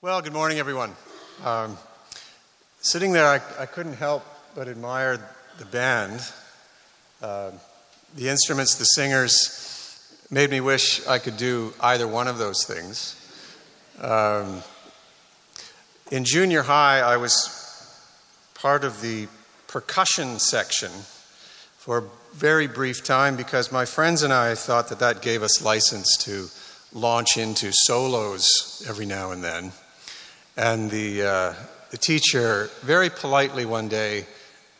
Well, good morning, everyone. Um, sitting there, I, I, couldn't help but admire the band. Uh, the instruments, the singers, made me wish I could do either one of those things. Um, in junior high, I was part of the percussion section for a very brief time because my friends and I thought that that gave us license to launch into solos every now and then. And the, uh, the teacher very politely one day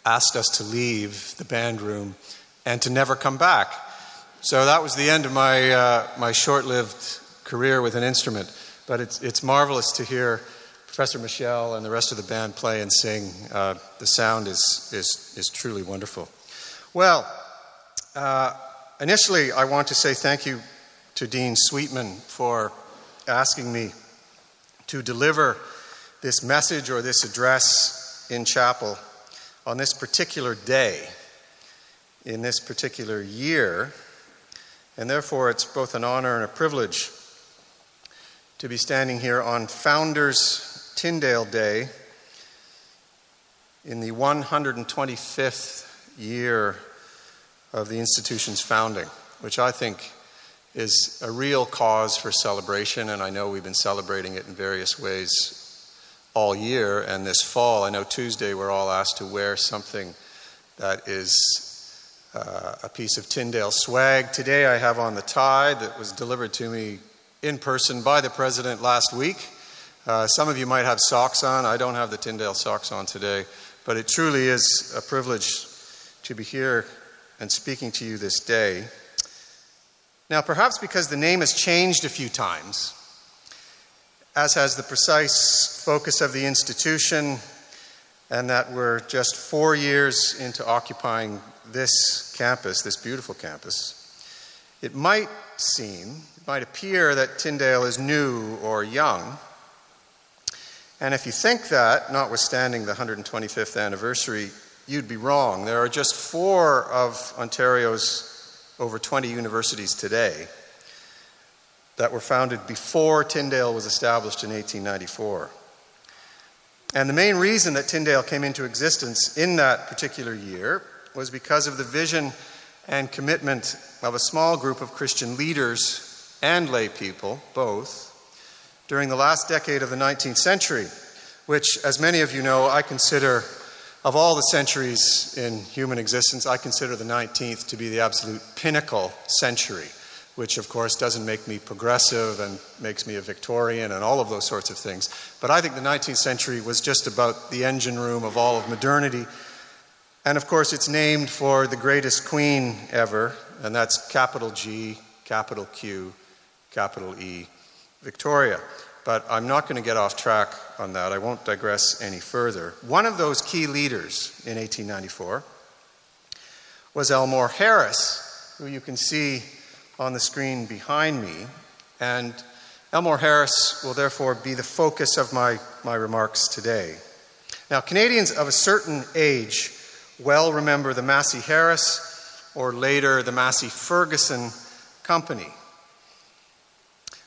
asked us to leave the band room and to never come back. So that was the end of my, uh, my short lived career with an instrument. But it's, it's marvelous to hear Professor Michel and the rest of the band play and sing. Uh, the sound is, is, is truly wonderful. Well, uh, initially, I want to say thank you to Dean Sweetman for asking me to deliver this message or this address in chapel on this particular day, in this particular year. And therefore, it's both an honor and a privilege to be standing here on Founders Tyndale Day in the 125th year of the institution's founding, which I think is a real cause for celebration, and I know we've been celebrating it in various ways all year. And this fall, I know Tuesday we're all asked to wear something that is uh, a piece of Tyndale swag. Today I have on the tie that was delivered to me in person by the president last week. Uh, some of you might have socks on. I don't have the Tyndale socks on today, but it truly is a privilege to be here and speaking to you this day. Now, perhaps because the name has changed a few times, as has the precise focus of the institution, and that we're just four years into occupying this campus, this beautiful campus, it might seem, it might appear that Tyndale is new or young. And if you think that, notwithstanding the 125th anniversary, you'd be wrong. There are just four of Ontario's over 20 universities today that were founded before Tyndale was established in 1894. And the main reason that Tyndale came into existence in that particular year was because of the vision and commitment of a small group of Christian leaders and lay people, both, during the last decade of the 19th century, which, as many of you know, I consider, of all the centuries in human existence, I consider the 19th to be the absolute pinnacle century which of course doesn't make me progressive and makes me a Victorian and all of those sorts of things. But I think the 19th century was just about the engine room of all of modernity. And of course, it's named for the greatest queen ever, and that's capital G, capital Q, capital E, Victoria. But I'm not going to get off track on that. I won't digress any further. One of those key leaders in 1894 was Elmore Harris, who you can see on the screen behind me. And Elmore Harris will therefore be the focus of my, my remarks today. Now, Canadians of a certain age well remember the Massey Harris or later the Massey Ferguson Company,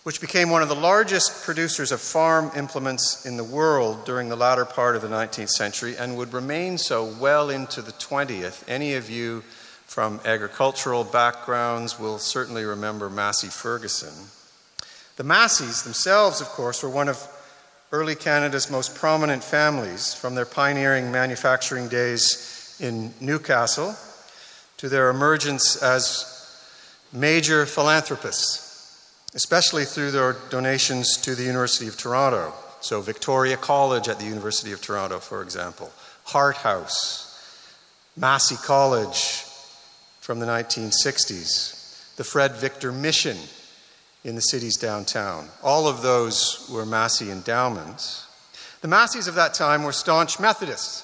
which became one of the largest producers of farm implements in the world during the latter part of the 19th century and would remain so well into the 20th. Any of you from agricultural backgrounds will certainly remember Massey Ferguson. The Masseys themselves, of course, were one of early Canada's most prominent families, from their pioneering manufacturing days in Newcastle to their emergence as major philanthropists, especially through their donations to the University of Toronto. So, Victoria College at the University of Toronto, for example, Hart House, Massey College, from the 1960s, the Fred Victor Mission in the city's downtown. All of those were Massey endowments. The Masseys of that time were staunch Methodists,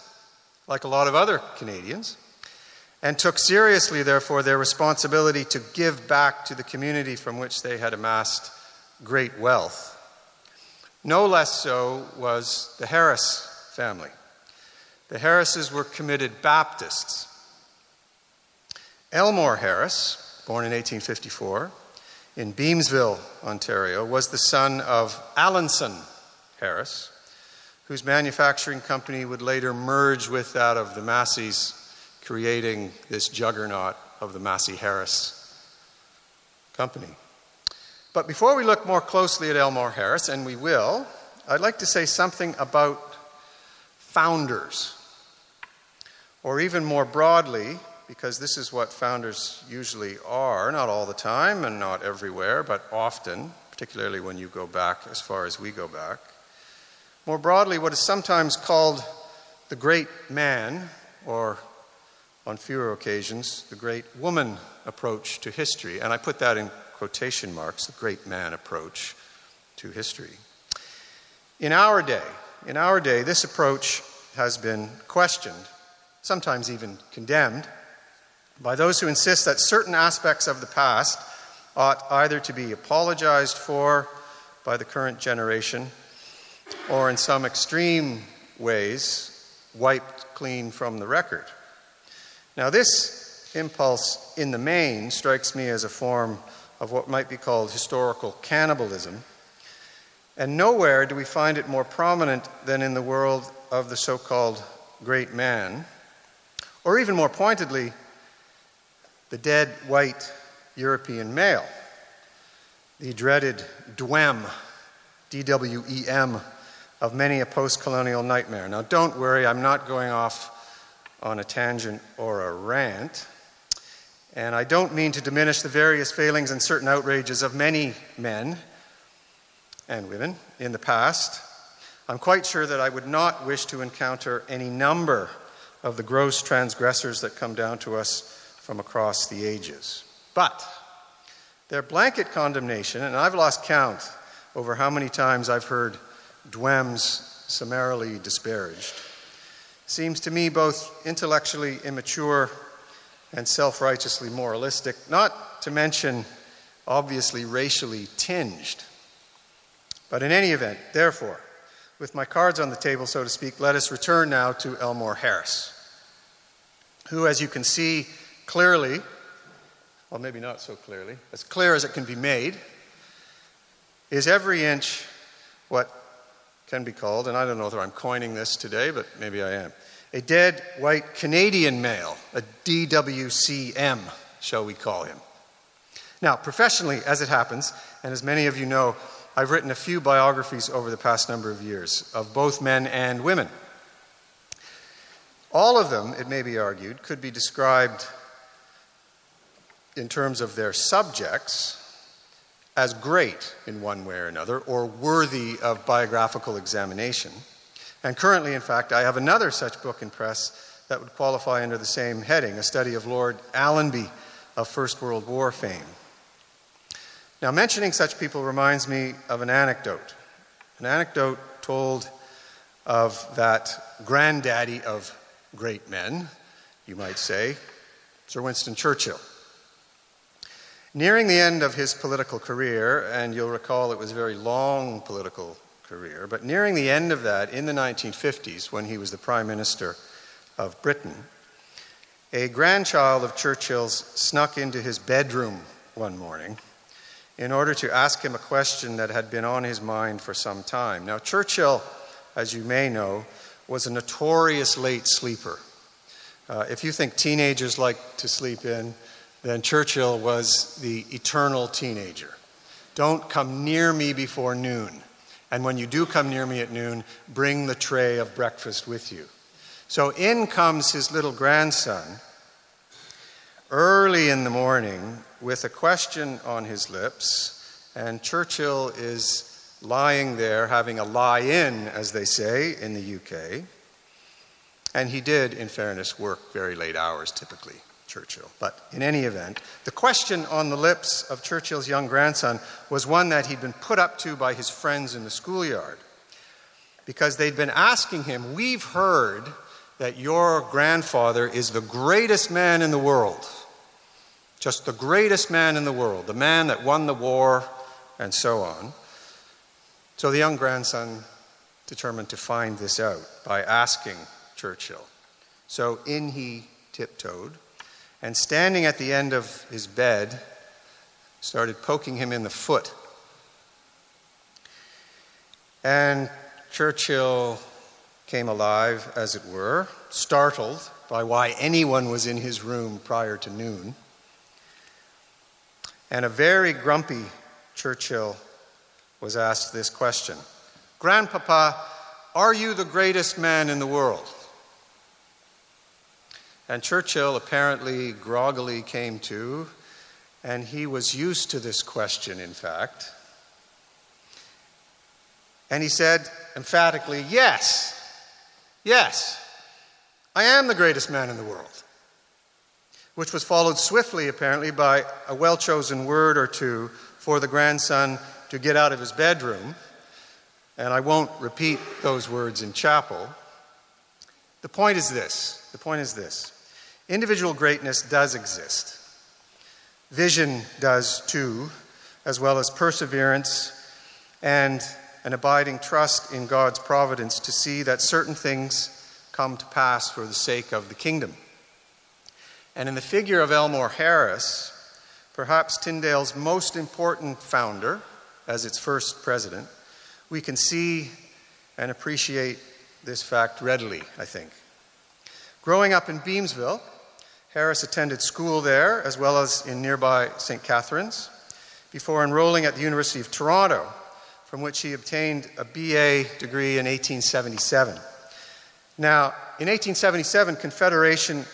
like a lot of other Canadians, and took seriously, therefore, their responsibility to give back to the community from which they had amassed great wealth. No less so was the Harris family. The Harrises were committed Baptists Elmore Harris, born in 1854 in Beamsville, Ontario, was the son of Alanson Harris, whose manufacturing company would later merge with that of the Masseys, creating this juggernaut of the Massey Harris Company. But before we look more closely at Elmore Harris, and we will, I'd like to say something about founders. Or even more broadly, because this is what founders usually are, not all the time and not everywhere, but often, particularly when you go back as far as we go back. More broadly, what is sometimes called the great man, or on fewer occasions, the great woman approach to history. And I put that in quotation marks, the great man approach to history. In our day, in our day, this approach has been questioned, sometimes even condemned, by those who insist that certain aspects of the past ought either to be apologized for by the current generation or, in some extreme ways, wiped clean from the record. Now, this impulse in the main strikes me as a form of what might be called historical cannibalism. And nowhere do we find it more prominent than in the world of the so called great man, or even more pointedly, the dead white European male, the dreaded DWEM, D W E M, of many a post colonial nightmare. Now, don't worry, I'm not going off on a tangent or a rant. And I don't mean to diminish the various failings and certain outrages of many men and women in the past. I'm quite sure that I would not wish to encounter any number of the gross transgressors that come down to us from across the ages. But their blanket condemnation, and I've lost count over how many times I've heard DWEMs summarily disparaged, seems to me both intellectually immature and self righteously moralistic, not to mention obviously racially tinged. But in any event, therefore, with my cards on the table, so to speak, let us return now to Elmore Harris, who, as you can see clearly, well, maybe not so clearly, as clear as it can be made, is every inch what can be called, and I don't know whether I'm coining this today, but maybe I am, a dead white Canadian male, a DWCM, shall we call him. Now, professionally, as it happens, and as many of you know, I've written a few biographies over the past number of years of both men and women. All of them, it may be argued, could be described in terms of their subjects as great in one way or another, or worthy of biographical examination. And currently, in fact, I have another such book in press that would qualify under the same heading a study of Lord Allenby of First World War fame. Now, mentioning such people reminds me of an anecdote. An anecdote told of that granddaddy of great men, you might say, Sir Winston Churchill. Nearing the end of his political career, and you'll recall it was a very long political career. But nearing the end of that, in the 1950s, when he was the Prime Minister of Britain, a grandchild of Churchill's snuck into his bedroom one morning in order to ask him a question that had been on his mind for some time. Now, Churchill, as you may know, was a notorious late sleeper. Uh, if you think teenagers like to sleep in, then Churchill was the eternal teenager. Don't come near me before noon. And when you do come near me at noon, bring the tray of breakfast with you. So in comes his little grandson early in the morning with a question on his lips, and Churchill is lying there having a lie in, as they say in the UK. And he did, in fairness, work very late hours typically. Churchill. But in any event, the question on the lips of Churchill's young grandson was one that he'd been put up to by his friends in the schoolyard. Because they'd been asking him, We've heard that your grandfather is the greatest man in the world. Just the greatest man in the world, the man that won the war, and so on. So the young grandson determined to find this out by asking Churchill. So in he tiptoed and standing at the end of his bed, started poking him in the foot. And Churchill came alive, as it were, startled by why anyone was in his room prior to noon. And a very grumpy Churchill was asked this question Grandpapa, are you the greatest man in the world? And Churchill apparently groggily came to, and he was used to this question, in fact. And he said emphatically, Yes, yes, I am the greatest man in the world. Which was followed swiftly, apparently, by a well chosen word or two for the grandson to get out of his bedroom. And I won't repeat those words in chapel. The point is this the point is this individual greatness does exist, vision does too, as well as perseverance and an abiding trust in God's providence to see that certain things come to pass for the sake of the kingdom. And in the figure of Elmore Harris, perhaps Tyndale's most important founder, as its first president, we can see and appreciate this fact readily, I think. Growing up in Beamsville, Harris attended school there as well as in nearby St. Catharines before enrolling at the University of Toronto from which he obtained a BA degree in 1877. Now, in 1877, Confederation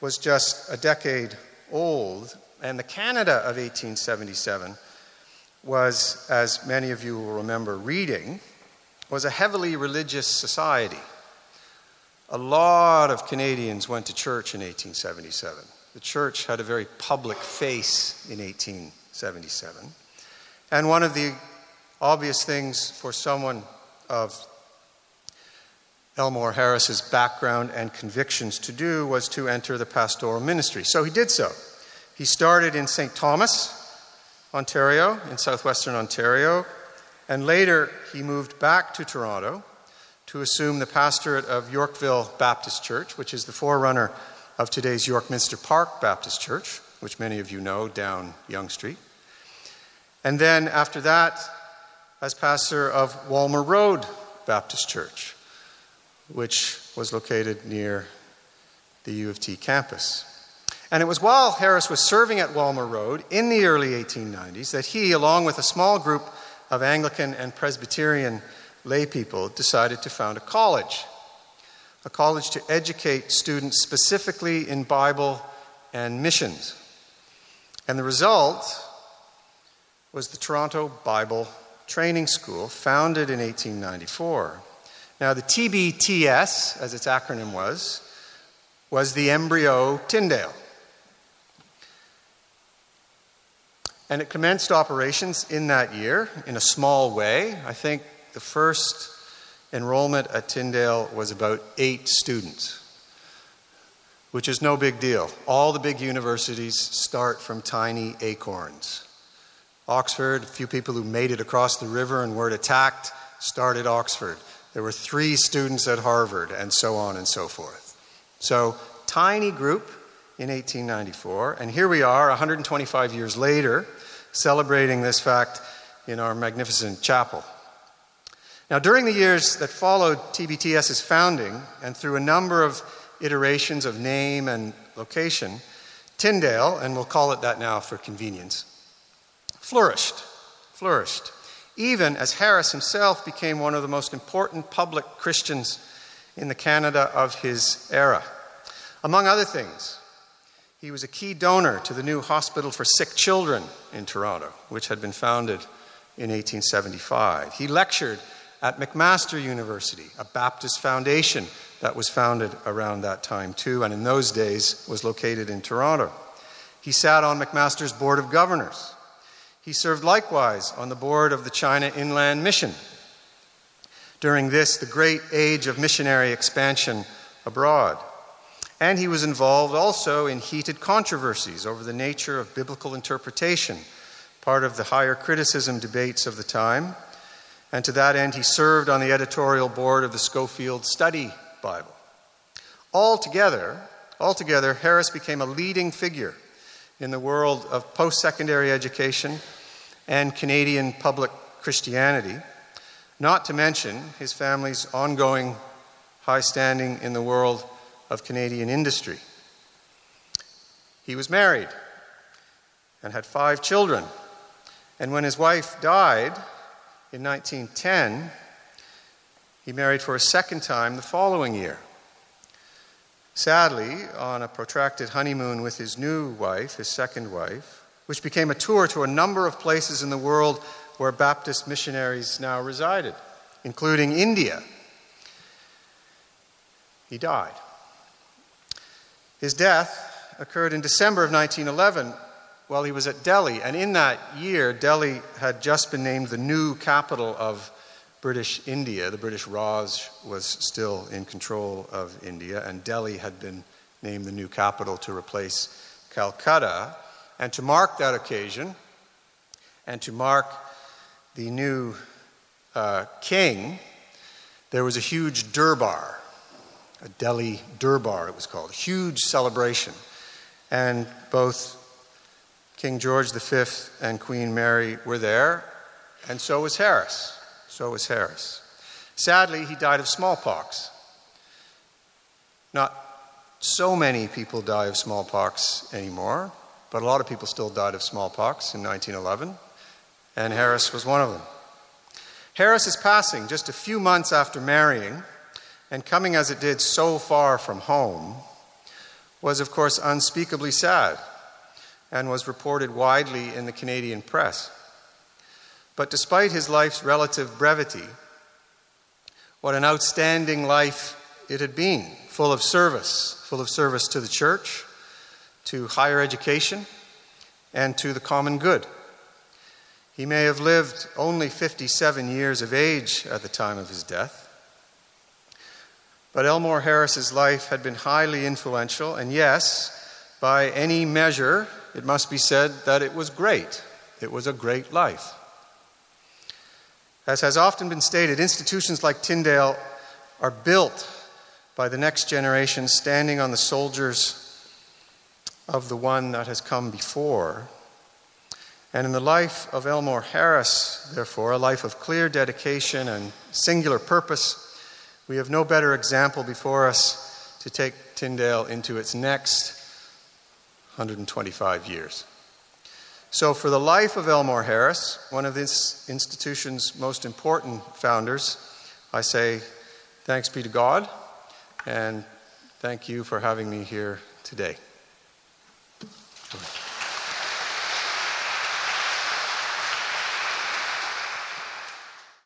was just a decade old, and the Canada of 1877 was, as many of you will remember reading, was a heavily religious society. A lot of Canadians went to church in 1877. The church had a very public face in 1877. And one of the obvious things for someone of Elmore Harris's background and convictions to do was to enter the pastoral ministry. So he did so. He started in St. Thomas, Ontario, in southwestern Ontario, and later he moved back to Toronto to assume the pastorate of Yorkville Baptist Church, which is the forerunner of today's York Minster Park Baptist Church, which many of you know down Yonge Street. And then after that, as pastor of Walmer Road Baptist Church, which was located near the U of T campus. And it was while Harris was serving at Walmer Road in the early 1890s that he, along with a small group of Anglican and Presbyterian lay people, decided to found a college. A college to educate students specifically in Bible and missions. And the result was the Toronto Bible Training School, founded in 1894. Now, the TBTS, as its acronym was, was the embryo Tyndale. And it commenced operations in that year in a small way. I think the first enrollment at Tyndale was about eight students, which is no big deal. All the big universities start from tiny acorns. Oxford, a few people who made it across the river and weren't attacked started Oxford. There were three students at Harvard, and so on and so forth. So, tiny group in 1894, and here we are 125 years later, celebrating this fact in our magnificent chapel. Now, during the years that followed TBTS's founding, and through a number of iterations of name and location, Tyndale, and we'll call it that now for convenience, flourished, flourished, even as Harris himself became one of the most important public Christians in the Canada of his era. Among other things, he was a key donor to the new Hospital for Sick Children in Toronto, which had been founded in 1875. He lectured at McMaster University, a Baptist foundation that was founded around that time too, and in those days was located in Toronto. He sat on McMaster's Board of Governors. He served likewise on the board of the China Inland Mission. During this, the great age of missionary expansion abroad. And he was involved also in heated controversies over the nature of biblical interpretation, part of the higher criticism debates of the time. And to that end, he served on the editorial board of the Scofield Study Bible. Altogether, altogether, Harris became a leading figure in the world of post secondary education and Canadian public Christianity, not to mention his family's ongoing high standing in the world of Canadian industry. He was married and had five children. And when his wife died in 1910, he married for a second time the following year. Sadly, on a protracted honeymoon with his new wife, his second wife, which became a tour to a number of places in the world where Baptist missionaries now resided, including India, he died. His death occurred in December of 1911 while he was at Delhi, and in that year, Delhi had just been named the new capital of British India. The British Raj was still in control of India, and Delhi had been named the new capital to replace Calcutta. And to mark that occasion, and to mark the new uh, king, there was a huge durbar, a Delhi durbar, it was called, a huge celebration. And both King George V and Queen Mary were there, and so was Harris. So was Harris. Sadly, he died of smallpox. Not so many people die of smallpox anymore, but a lot of people still died of smallpox in 1911, and Harris was one of them. Harris's passing just a few months after marrying, and coming as it did so far from home, was of course unspeakably sad and was reported widely in the Canadian press. But despite his life's relative brevity, what an outstanding life it had been, full of service, full of service to the church, to higher education, and to the common good. He may have lived only 57 years of age at the time of his death. But Elmore Harris's life had been highly influential, and yes, by any measure, it must be said that it was great. It was a great life. As has often been stated, institutions like Tyndale are built by the next generation standing on the soldiers of the one that has come before. And in the life of Elmore Harris, therefore, a life of clear dedication and singular purpose, we have no better example before us to take Tyndale into its next 125 years. So, for the life of Elmore Harris, one of this institution's most important founders, I say thanks be to God and thank you for having me here today.